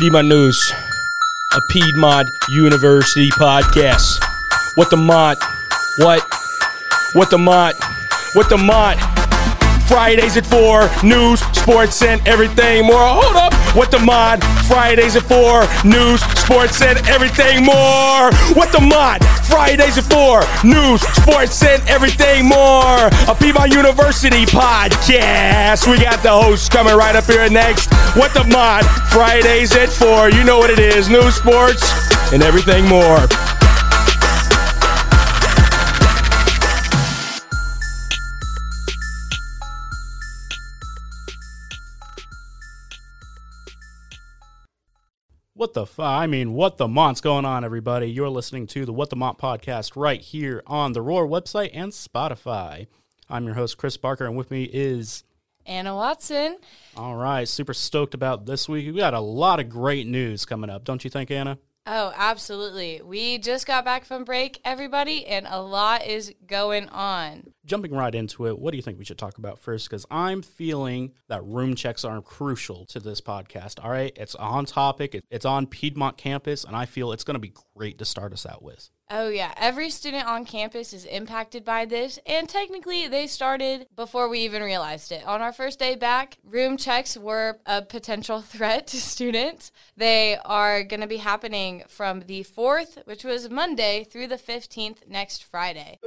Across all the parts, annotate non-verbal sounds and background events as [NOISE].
Piedmont News, a Piedmont University podcast. What the Mont? What? What the Mont? What the Mont? Fridays at 4, news, sports, and everything more. Hold up. What the Mont? Fridays at 4, news, sports, and everything more. What the Mont? Fridays at 4, news, sports, and everything more. A Piedmont University podcast. We got the host coming right up here next. What the Mont? Fridays at 4. You know what it is news, sports, and everything more. What the f- I mean, what the mont's going on, everybody? You're listening to the What the Mont podcast right here on the Roar website and Spotify. I'm your host, Chris Barker, and with me is. Anna Watson. All right, super stoked about this week. We got a lot of great news coming up, don't you think, Anna? Oh, absolutely. We just got back from break, everybody, and a lot is going on. Jumping right into it, what do you think we should talk about first? Because I'm feeling that room checks are crucial to this podcast. All right, it's on topic, it's on Piedmont campus, and I feel it's going to be great to start us out with. Oh, yeah. Every student on campus is impacted by this, and technically, they started before we even realized it. On our first day back, room checks were a potential [LAUGHS] threat to students. They are going to be happening from the 4th, which was Monday, through the 15th next Friday.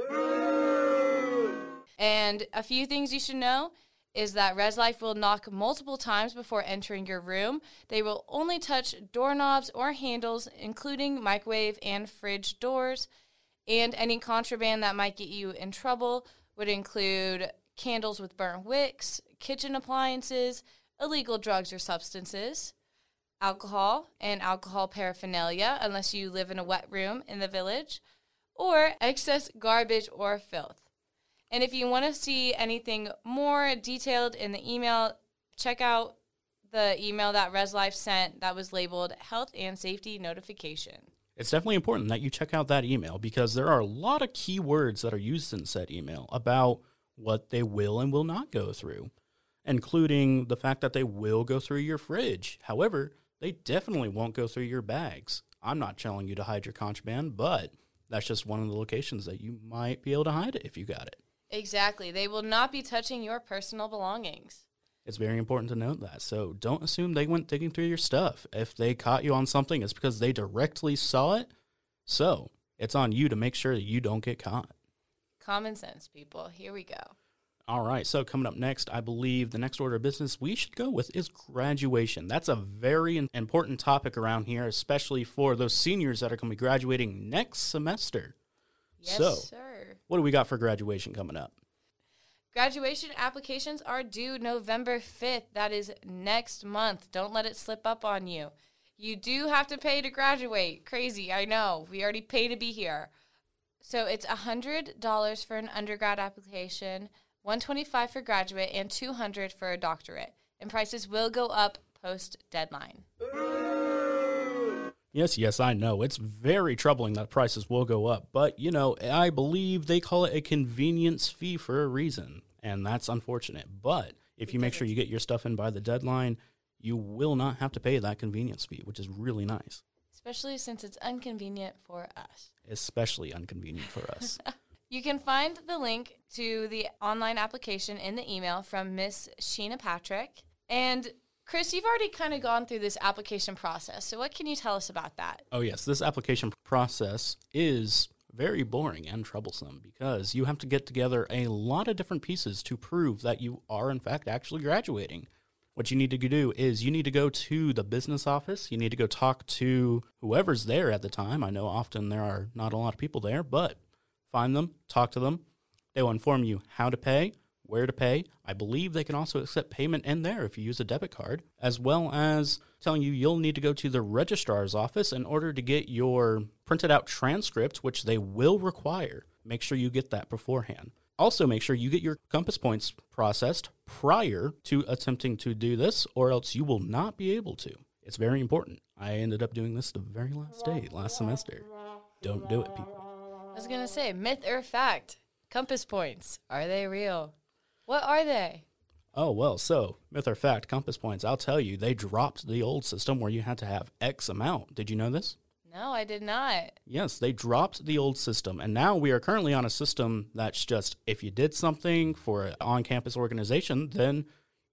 And a few things you should know is that Res Life will knock multiple times before entering your room. They will only touch doorknobs or handles, including microwave and fridge doors. And any contraband that might get you in trouble would include candles with burnt wicks, kitchen appliances, illegal drugs or substances, alcohol and alcohol paraphernalia, unless you live in a wet room in the village, or excess garbage or filth. And if you want to see anything more detailed in the email, check out the email that ResLife sent that was labeled Health and Safety Notification. It's definitely important that you check out that email because there are a lot of keywords that are used in said email about what they will and will not go through, including the fact that they will go through your fridge. However, they definitely won't go through your bags. I'm not telling you to hide your contraband, but that's just one of the locations that you might be able to hide it if you got it. Exactly. They will not be touching your personal belongings. It's very important to note that. So don't assume they went digging through your stuff. If they caught you on something, it's because they directly saw it. So it's on you to make sure that you don't get caught. Common sense, people. Here we go. All right. So coming up next, I believe the next order of business we should go with is graduation. That's a very important topic around here, especially for those seniors that are going to be graduating next semester. Yes, so, sir. What do we got for graduation coming up? Graduation applications are due November 5th. That is next month. Don't let it slip up on you. You do have to pay to graduate. Crazy, I know. We already pay to be here. So it's $100 for an undergrad application, 125 for graduate, and 200 for a doctorate. And prices will go up post deadline. Yes, yes, I know. It's very troubling that prices will go up, but you know, I believe they call it a convenience fee for a reason, and that's unfortunate. But if you make sure you get your stuff in by the deadline, you will not have to pay that convenience fee, which is really nice. Especially since it's inconvenient for us. Especially inconvenient for us. [LAUGHS] you can find the link to the online application in the email from Miss Sheena Patrick. And Chris, you've already kind of gone through this application process. So, what can you tell us about that? Oh, yes. This application process is very boring and troublesome because you have to get together a lot of different pieces to prove that you are, in fact, actually graduating. What you need to do is you need to go to the business office. You need to go talk to whoever's there at the time. I know often there are not a lot of people there, but find them, talk to them. They will inform you how to pay, where to pay. I believe they can also accept payment in there if you use a debit card, as well as telling you you'll need to go to the registrar's office in order to get your printed out transcript, which they will require. Make sure you get that beforehand. Also, make sure you get your compass points processed prior to attempting to do this, or else you will not be able to. It's very important. I ended up doing this the very last day, last semester. Don't do it, people. I was going to say, myth or fact? Compass points, are they real? What are they? Oh, well, so myth or fact, compass points, I'll tell you, they dropped the old system where you had to have X amount. Did you know this? No, I did not. Yes, they dropped the old system. And now we are currently on a system that's just if you did something for an on campus organization, then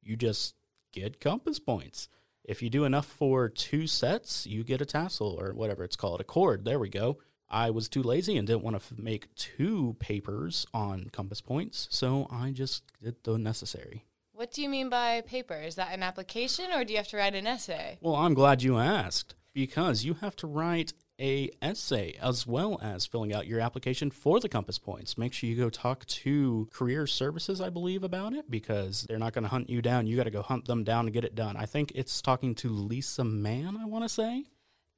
you just get compass points. If you do enough for two sets, you get a tassel or whatever it's called, a cord. There we go. I was too lazy and didn't want to f- make two papers on compass points, so I just did the necessary. What do you mean by paper? Is that an application or do you have to write an essay? Well, I'm glad you asked because you have to write a essay as well as filling out your application for the compass points make sure you go talk to career services i believe about it because they're not going to hunt you down you got to go hunt them down and get it done i think it's talking to lisa mann i want to say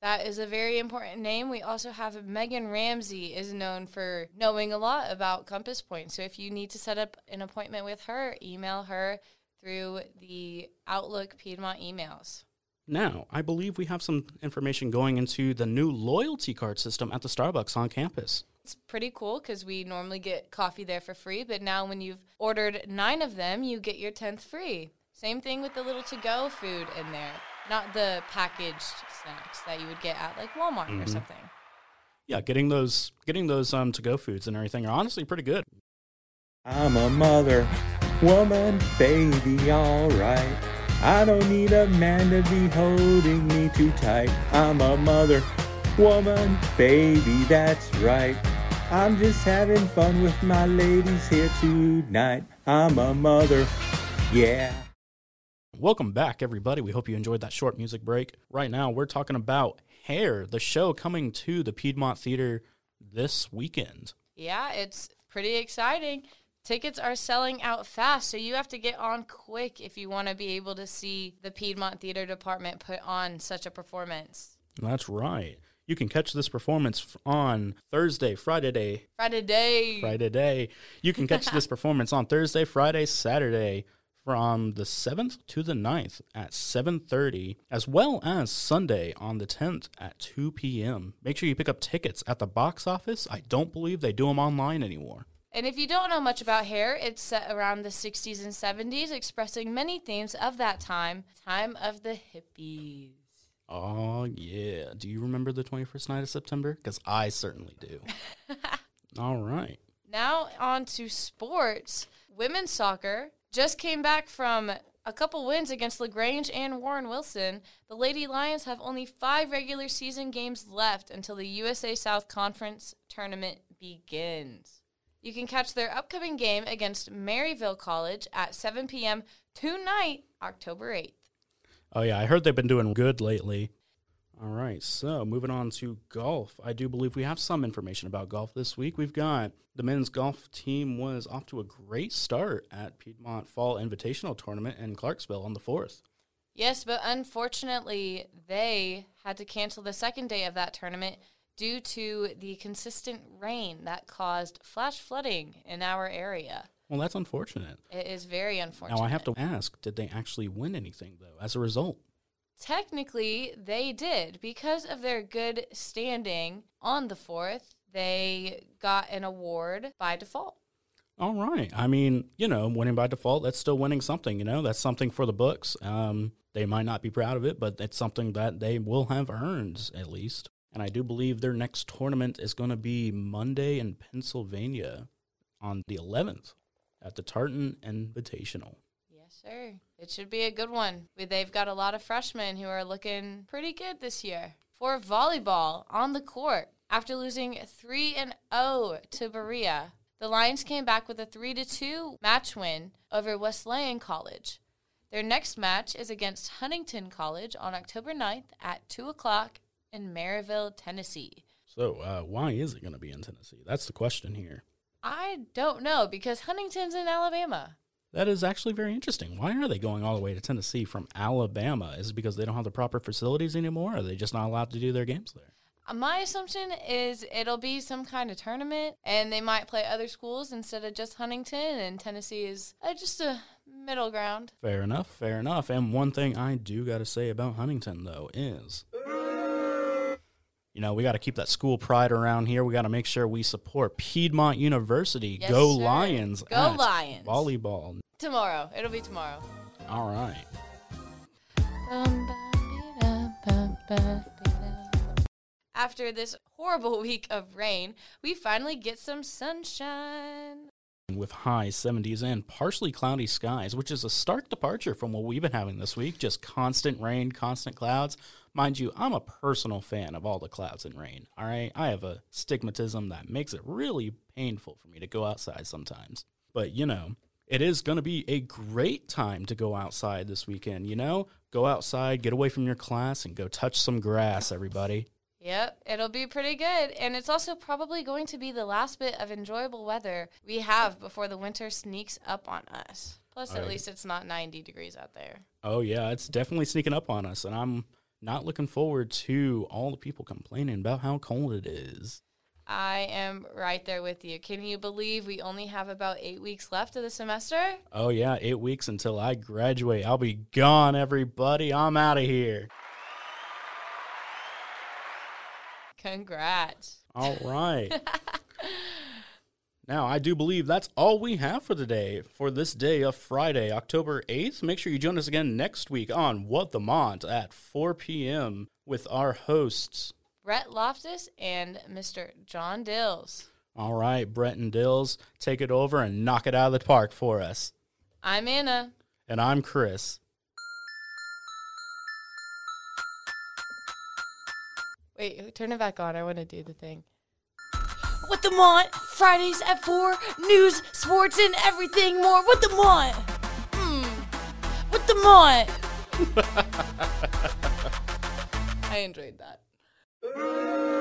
That is a very important name. We also have Megan Ramsey is known for knowing a lot about Compass Point. So if you need to set up an appointment with her, email her through the Outlook Piedmont emails. now i believe we have some information going into the new loyalty card system at the starbucks on campus It's pretty cool because we normally get coffee there for free, but now when you've ordered nine of them, you get your 10th free. Same thing with the little to go food in there, not the packaged snacks that you would get at like Walmart or something. yeah getting those getting those um to go foods and everything are honestly pretty good I'm a mother, woman, baby, alright. I don't need a man to be holding me too tight. I'm a mother, woman, baby, that's right. I'm just having fun with my ladies here tonight. I'm a mother, yeah. Welcome back, everybody. We hope you enjoyed that short music break. Right now, we're talking about Hair, the show coming to the Piedmont Theater this weekend. Yeah, it's pretty exciting. Tickets are selling out fast, so you have to get on quick if you want to be able to see the Piedmont Theater Department put on such a performance. That's right. You can catch this performance on Thursday, Friday day, Friday day. Friday day. You can catch this [LAUGHS] performance on Thursday, Friday, Saturday from the 7th to the 9th at 7:30 as well as Sunday on the 10th at 2 p.m. Make sure you pick up tickets at the box office. I don't believe they do them online anymore. And if you don't know much about hair, it's set around the 60s and 70s, expressing many themes of that time time of the hippies. Oh, yeah. Do you remember the 21st night of September? Because I certainly do. [LAUGHS] All right. Now, on to sports. Women's soccer just came back from a couple wins against LaGrange and Warren Wilson. The Lady Lions have only five regular season games left until the USA South Conference tournament begins. You can catch their upcoming game against Maryville College at 7 p.m. tonight, October 8th. Oh, yeah. I heard they've been doing good lately. All right. So, moving on to golf. I do believe we have some information about golf this week. We've got the men's golf team was off to a great start at Piedmont Fall Invitational Tournament in Clarkesville on the 4th. Yes, but unfortunately, they had to cancel the second day of that tournament due to the consistent rain that caused flash flooding in our area. Well, that's unfortunate. It is very unfortunate. Now, I have to ask did they actually win anything, though, as a result? Technically, they did. Because of their good standing on the 4th, they got an award by default. All right. I mean, you know, winning by default, that's still winning something, you know, that's something for the books. Um, they might not be proud of it, but it's something that they will have earned at least. And I do believe their next tournament is going to be Monday in Pennsylvania on the 11th at the Tartan Invitational. Sir. It should be a good one. They've got a lot of freshmen who are looking pretty good this year. For volleyball on the court, after losing 3 and 0 to Berea, the Lions came back with a 3 to 2 match win over Wesleyan College. Their next match is against Huntingdon College on October 9th at 2 o'clock in Maryville, Tennessee. So, uh, why is it going to be in Tennessee? That's the question here. I don't know because Huntingdon's in Alabama. That is actually very interesting. Why are they going all the way to Tennessee from Alabama? Is it because they don't have the proper facilities anymore? Or are they just not allowed to do their games there? Uh, My assumption is it'll be some kind of tournament, and they might play other schools instead of just Huntingdon. And Tennessee is uh, just a middle ground. Fair enough, fair enough. And one thing I do got to say about Huntingdon, though, is you know, we got to keep that school pride around here. We got to make sure we support Piedmont University. Yes, Go sir. Lions. Go Lions. Volleyball. Tomorrow. It'll be tomorrow. All right. After this horrible [LAUGHS] week of rain, we finally get some sunshine. With high 70s and partially cloudy skies, which is a stark departure from what we've been having this week. Just constant rain, constant clouds. Mind you, I'm a personal fan of all the clouds and rain. All right. I have a stigmatism that makes it really painful for me to go outside sometimes. But, you know, it is going to be a great time to go outside this weekend. You know, go outside, get away from your class, and go touch some grass, everybody. Yep, it'll be pretty good. And it's also probably going to be the last bit of enjoyable weather we have before the winter sneaks up on us. Plus, at Right. least it's not 90 degrees out there. Oh, yeah, it's definitely sneaking up on us. And I'm not looking forward to all the people complaining about how cold it is. I am right there with you. Can you believe we only have about eight weeks left of the semester? Oh, yeah, eight weeks until I graduate. I'll be gone, everybody. I'm out of here. Congrats. All right. [LAUGHS] now, I do believe that's all we have for today, for this day of Friday, October 8th. Make sure you join us again next week on What the Mont at 4 p.m. with our hosts. Brett Loftus and Mr. John Dills. All right, Brett and Dills, take it over and knock it out of the park for us. I'm Anna. And I'm Chris. Wait, turn it back on. I want to do the thing. What the Mont? Fridays at 4. News, sports, and everything more. What the Mont? Hmm. What the Mont? [LAUGHS] I enjoyed that. [LAUGHS]